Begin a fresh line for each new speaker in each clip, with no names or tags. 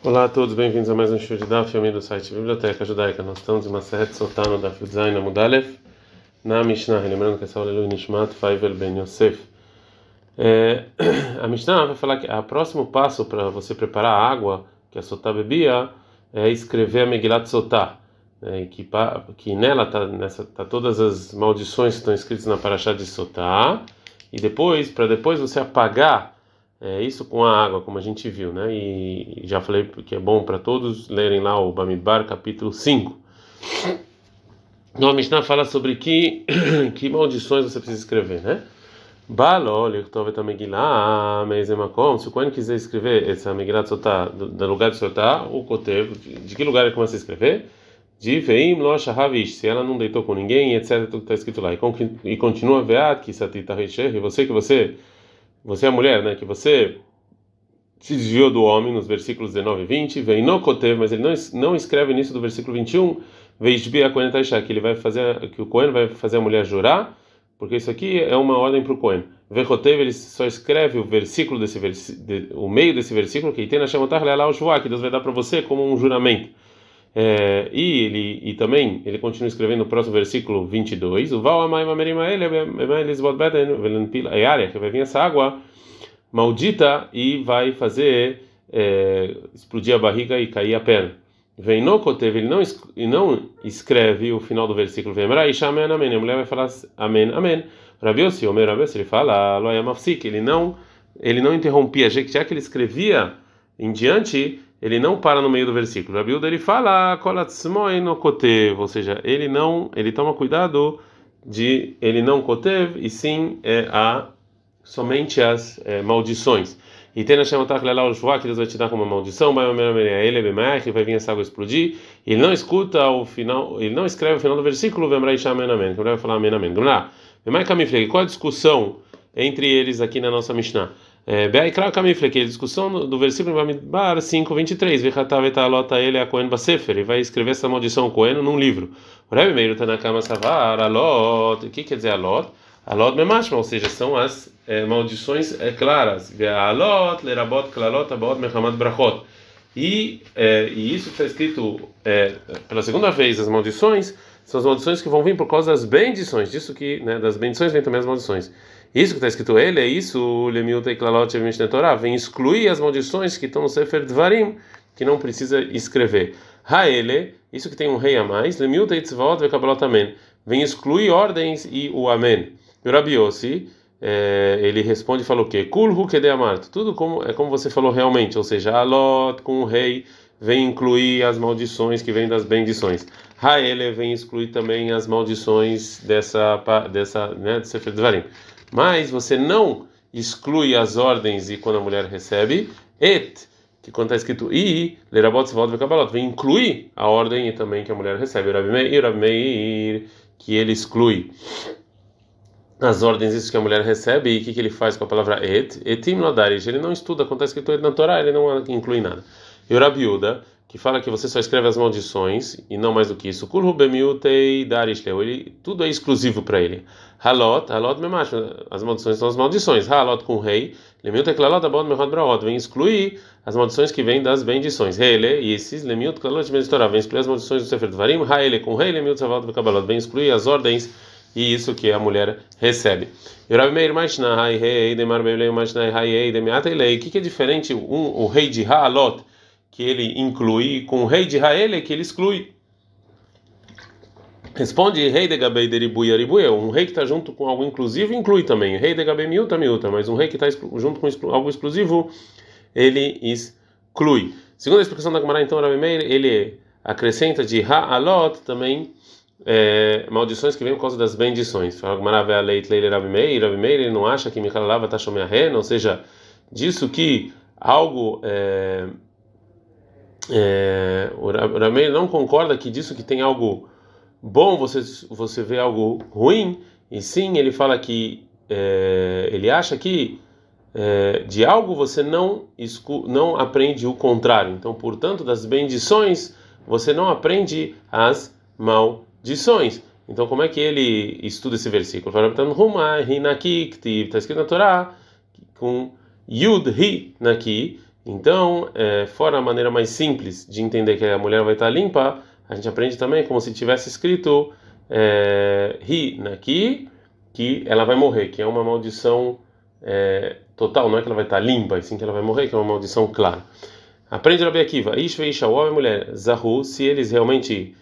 Olá a todos, bem-vindos a mais um show de Daf, filme do site Biblioteca Judaica. Nós estamos em uma Maserhet Sotano da Fudzain Amudalef, na Mishnah, lembrando que essa aula é Lui Nishmat Faivel Ben Yosef. É, a Mishnah vai falar que o próximo passo para você preparar a água que a Sotá bebia é escrever a Megilat Sotá, né, que, que nela está tá todas as maldições que estão escritas na Parashá de Sotá, e depois, para depois você apagar é, isso com a água, como a gente viu, né? E já falei que é bom para todos lerem lá o Bamidbar, capítulo 5. Então a Mishnah fala sobre que, que maldições você precisa escrever, né? Balo, Lichtov Megillah, Meizemakom. Se o Kohen quiser escrever essa Megillah Sotá, do lugar de Sotá, o Kotev, de que lugar ele começa a escrever? De Veim Lo Shahavish, se ela não deitou com ninguém, etc. Tudo está escrito lá. E continua Veat, que Satita Reisher, e você que você você é a mulher, né, que você se desviou do homem nos versículos 19 e 20, vem no Kotev, mas ele não, não escreve nisso do versículo 21, Veishbi a Kohen Taisha, que ele vai fazer, que o Kohen vai fazer a mulher jurar, porque isso aqui é uma ordem para o Kohen. Vechotev, ele só escreve o versículo desse de, o meio desse versículo, que tem na Shamotar que Deus vai dar para você como um juramento. É, e ele e também ele continua escrevendo no próximo versículo 22 o val amai mamerima ele é que vai vir essa água maldita e vai fazer é, explodir a barriga e cair a perna. Vem no ele não e não escreve o final do versículo vem amém amém a mulher vai falar amém amém Rabi Yossi Omer Rabi ele fala ele não ele não interrompia já que ele escrevia em diante ele não para no meio do versículo. Rabi Uda ele fala kotev, ou seja, ele não, ele toma cuidado de ele não kotev e sim é, a somente as é, maldições. E tem na Shematach Lelá o que Deus vai te dar como uma maldição, vai ele que vai vir essa água explodir. Ele não escuta o final, ele não escreve o final do versículo, Vemrai Shamen Amen, que vai falar Amen Amen. Vamos lá. Qual a discussão entre eles aqui na nossa Mishnah? Beaikra Kamifle, que é a discussão do versículo Bamidbar 5, 23. Vechatavetalota ele a Cohen Basefer. Ele vai escrever essa maldição Cohen num livro. Rebbe Meiro Tanakama Savar, Alot. O que quer dizer Alot? Alot Memashma, ou seja, são as é, maldições é, claras. Alot, Lerabot, Klalot, Abot, Mehamad Brachot. E, é, e isso está escrito é, pela segunda vez, as maldições são as maldições que vão vir por causa das bendições. Disso que, né, das bendições vem também as maldições. Isso que está escrito ele é isso, Lemilta e Klalot Torá, vem excluir as maldições que estão no Sefer Dvarim, que não precisa escrever. Haele, isso que tem um rei a mais, Lemilta e Tzvaot Vekabalot Amen, vem excluir ordens e o Amen. E o é, ele responde e fala o quê? Kulhu tudo como, é como você falou realmente, ou seja, Alot com o rei vem incluir as maldições que vêm das bendições. Haele vem excluir também as maldições dessa, dessa né, de Sefer Dvarim mas você não exclui as ordens e quando a mulher recebe et que quando está escrito i lerabot volta kabalot vem incluir a ordem e também que a mulher recebe. Rabi Meir, que ele exclui as ordens isso que a mulher recebe e o que, que ele faz com a palavra et? Etim lodarish ele não estuda quando está escrito et na Torá ele não inclui nada. E o Rabi Uda, que fala que você só escreve as maldições e não mais do que isso. Ele tudo é exclusivo para ele. Halot, halot memash. As maldições são as maldições. Halot com rei. Lemiut klalot abod mehod braot. Vem excluir as maldições que vêm das bendições. Hele, esses lemiut klalot benditorá. Vem excluir as maldições do Sefer Dvarim. Haele com rei. Lemiut savot vekabalot. Vem excluir as ordens e isso que a mulher recebe. E O que é diferente um, o rei de Halot? Que ele inclui, com o rei de Israel que ele exclui. Responde rei de Gabei Deribuia Ribuia, um rei que está junto com algo inclusivo inclui também. Rei de Gabei Miuta Miuta, mas um rei que está junto com algo exclusivo, ele exclui. Segundo a explicação da Gemara, então, Rabi ele acrescenta de Ha'alot também é, maldições que vêm por causa das bendições. Fala Gemara, a leit leile Rabi Meir, ele não acha que Michael Lava está ou seja, disso que algo. É, é, o Ramei não concorda que disso que tem algo bom você você vê algo ruim e sim ele fala que é, ele acha que é, de algo você não não aprende o contrário. Então portanto das bendições você não aprende as maldições. Então como é que ele estuda esse versículo? Está escrito na Torá com Yud Hi Naki Então, é, fora a maneira mais simples de entender que a mulher vai estar limpa, a gente aprende também como se tivesse escrito é, ri aqui que ela vai morrer, que é uma maldição é, total, não é que ela vai estar limpa, e sim que ela vai morrer, que é uma maldição clara. Aprende Rabi Akiva, Ish Isha, homem e mulher, Zahu, se eles realmente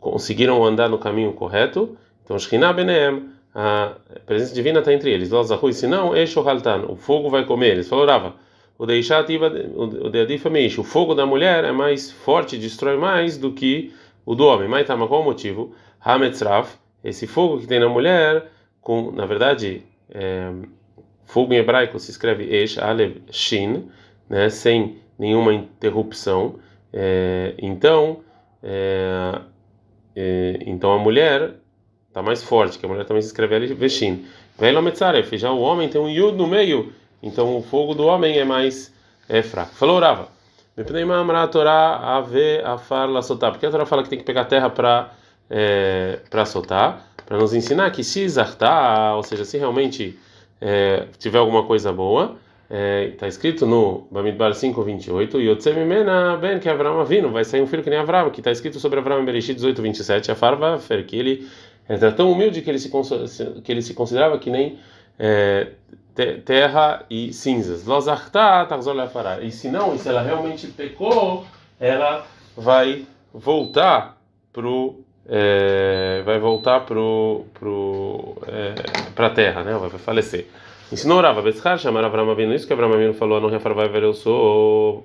conseguiram andar no caminho correto, então Shekhinah Beneem, a presença divina está entre eles. Zahu, se não, Esho Haltan, o fogo vai comer. Eles Rava, o Deishativa, o Deadifa Meish, o fogo da mulher é mais forte, destrói mais do que o do homem. Mas tá, mas qual o motivo? Hametzraf, esse fogo que tem na mulher, com, na verdade, é, fogo em hebraico se escreve Esh, Alev, Shin, né, sem nenhuma interrupção. É, então, é, é, então a mulher está mais forte, que a mulher também se escreve ali Veshin. Veilometzaref, já o homem tem um Yud no meio, então o fogo do homem é mais é fraco. Falou Rava. Porque a Torá fala que tem que pegar terra para é, soltar, para nos ensinar que se zartar, ou seja, se realmente é, tiver alguma coisa boa, está é, escrito no Bamidbar 5:28, Yotzemimena ben que Avram avino, vai sair um filho que nem Avram, que está escrito sobre Avram em Bereshit 18:27, a farva que ele era tão humilde que ele se que ele se considerava que nem é, terra e cinzas. E se não, e se ela realmente pecou, ela vai voltar pro é, vai voltar pro pro é, para terra, né? Vai falecer. Ensinou Rava Betzchar, chamar Avram Avinu, isso que Avram Avinu falou, não vai ver eu sou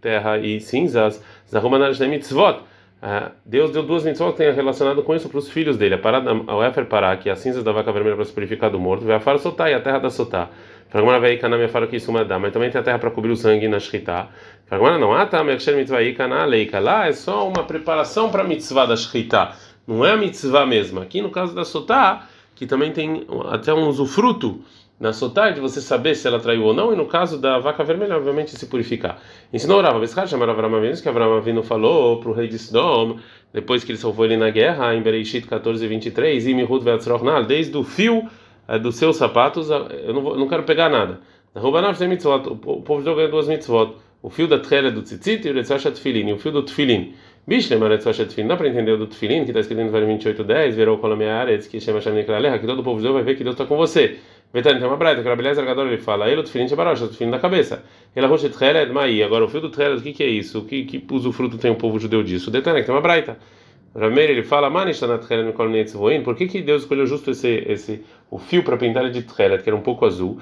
terra e cinzas, Zahumanar Shnei Mitzvot. Ah, Deus deu duas mitzvot que tem relacionado com isso para os filhos dele. A parada, ao Efer parar, que é a cinzas da vaca vermelha para se purificar do morto, a fara soltar e a terra da soltar. Fragmana vai canar minha fara que isso dá, mas também tem a terra para cobrir o sangue na shkita. Fragmana não, ah tá, minha mitzvah caná leika. Lá é só uma preparação para a mitzvah da shkita, não é a mitzvah mesma. Aqui no caso da soltar, que também tem até um usufruto na sotar de você saber se ela traiu ou não, e no caso da vaca vermelha, obviamente se purificar. Ensinou Rava Beskar, chamaram Avram Avinu, que Avram Avinu falou para o rei de Sodom, depois que ele salvou ele na guerra, em Bereishit 14, 23, e Mihud Veatzrohnal, desde o fio é, dos seus sapatos, eu não, vou, não quero pegar nada. Rubanav tem mitzvot, o povo de ganha duas mitzvot, o fio da trela do tzitzit e o retzvashat tefilin, e o fio do tefilin. Bishlem retzvashat tefilin, dá para entender o do tefilin, que está escrito Vale 28, 10, verou Kolomearetz, que chama Shamnik que todo o povo de vai ver que Deus está com você. Vetani tem uma braita, que a beleza Gadol ele fala, ele o tefilin shabarosh, o tefilin da cabeça. Ele arrocha tchered mai, agora o fio do tchered, o que que é isso? O que que usufruto tem o povo judeu disso? Que tem uma braita. Rameir ele fala, por que que Deus escolheu justo esse esse o fio para pintar ele de tchered, que era um pouco azul?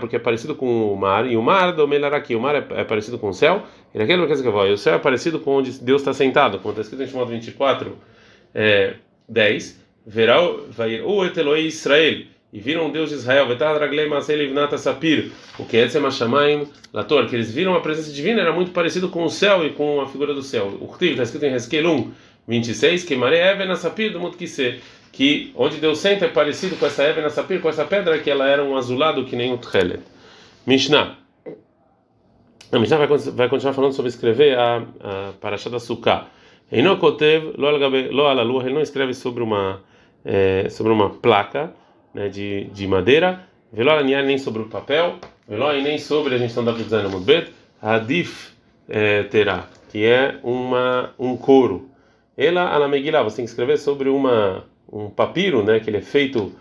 Porque é parecido com o mar, e o mar do melaraki, o mar é, é parecido com o céu, e naquele que vai, o céu é parecido com onde Deus está sentado, como está escrito em Shemot 24, é, 10, verá, vai, o eteloi Israel, e viram o Deus de Israel, Sapir, o que é Lator, que eles viram a presença divina, era muito parecido com o céu e com a figura do céu. O que está escrito em Hezkel 1, 26, que Maré Evena Sapir do mundo que ser, que onde Deus senta é parecido com essa Evena Sapir, com essa pedra que ela era um azulado que nem o Tchelet. Mishnah. A Mishnah vai, vai continuar falando sobre escrever a, a Parashá da Sukkah. Enokotev, lo alalu, ele não escreve sobre uma, é, sobre uma placa, né, de, de madeira, veló nem sobre o papel, veló nem sobre a gente não dá para dizer no Hadif é, terá, que é uma, um couro. Ela, a Megillah, você tem que escrever sobre uma, um papiro, né, que ele é feito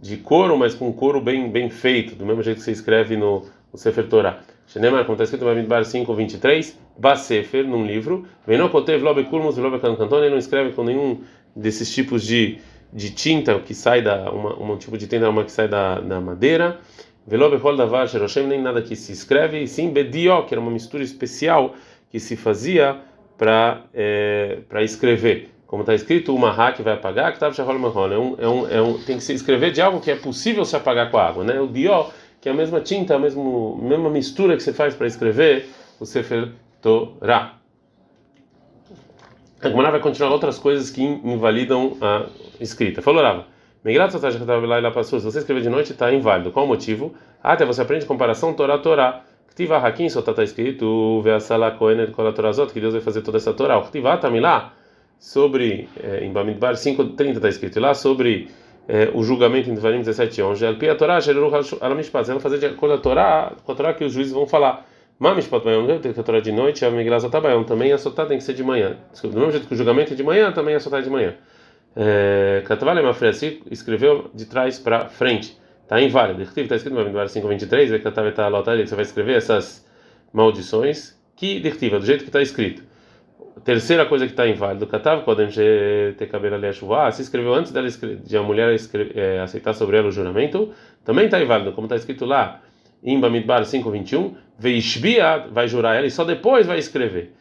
de couro, mas com couro bem, bem feito, do mesmo jeito que você escreve no, no Sefer Torah. Shenemar, como está escrito no Bamidbar 5, 23, Basefer, num livro, Venokotev Lobe Kulmus, Lobe Canton, ele não escreve com nenhum desses tipos de de tinta que sai da um tipo de tinta uma que sai da, da madeira. Nem nada que se escreve e sim bedio que era uma mistura especial que se fazia para é, para escrever. Como está escrito uma ha que vai apagar que estava tá, é um, é um é um tem que se escrever de algo que é possível se apagar com a água né? O dio que é a mesma tinta a mesma mistura que você faz para escrever o sefer Torah a Gemara vai continuar outras coisas que invalidam a escrita. Falou Rava. Se você escrever de noite, está inválido. Qual o motivo? Ah, até você aprende comparação Torá-Torá. Ktiva Hakim, só está escrito Koenet Kolatorazot, que Deus vai fazer toda essa Torá. O Ktiva Tamilá, sobre, é, em Bamidbar 5.30 está escrito lá, sobre é, o julgamento em Devarim 17.11. Alpia Torá, Sheruch Alamishpat. Ela fazer de acordo com a Torá, com a Torá que os juízes vão falar. Mamishpot Bayom, tem que a de noite, a Megillah Sotabayom, também a Sotá tem que ser de manhã. Do mesmo jeito que o julgamento é de manhã, também a Sotá é de manhã. Katavalem Afresi escreveu de trás para frente. Está inválido. Está escrito no Bamidbar 523, que você vai escrever essas maldições. Que dirtiva, do jeito que está escrito. Terceira coisa que está inválido, Katav Kodem ter cabelo ali a se escreveu antes dela de a mulher é, aceitar sobre ela o juramento, também está inválido, como está escrito lá em Bamidbar 5:21, Veishbia vai jurar ela e só depois vai escrever.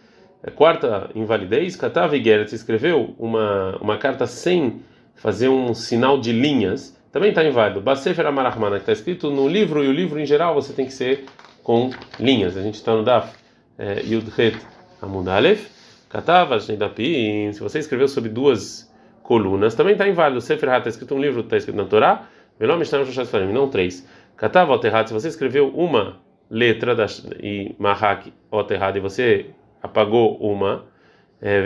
É, quarta invalidez, Katav Igeret escreveu uma uma carta sem fazer um sinal de linhas, também está inválido. Basefer Amarahmana, que está escrito no livro e o livro em geral você tem que ser com linhas. A gente está no Daf é, Yudhet Amudalef. Katava Shnidapim, se você escreveu sobre duas colunas, também está inválido. Sefer HaTorah está escrito um livro, está escrito na Torá, Velom Mishnah Shoshat Farim, não três. Katava Oterhat, se você escreveu uma letra da, e Mahak Oterhat e você apagou uma, é,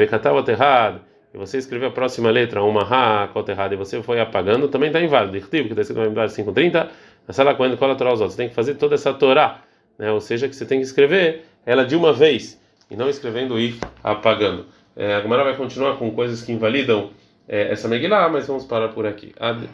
e você escreveu a próxima letra, uma Mahak Oterhat e você foi apagando, também está inválido. Irtiv, que está escrito Bíblia 530, na sala quando cola Torá você tem que fazer toda essa Torá, né? ou seja, que você tem que escrever ela de uma vez e não escrevendo e apagando. É, a Gemara vai continuar com coisas que invalidam é, essa Megillah, mas vamos parar por aqui. Ad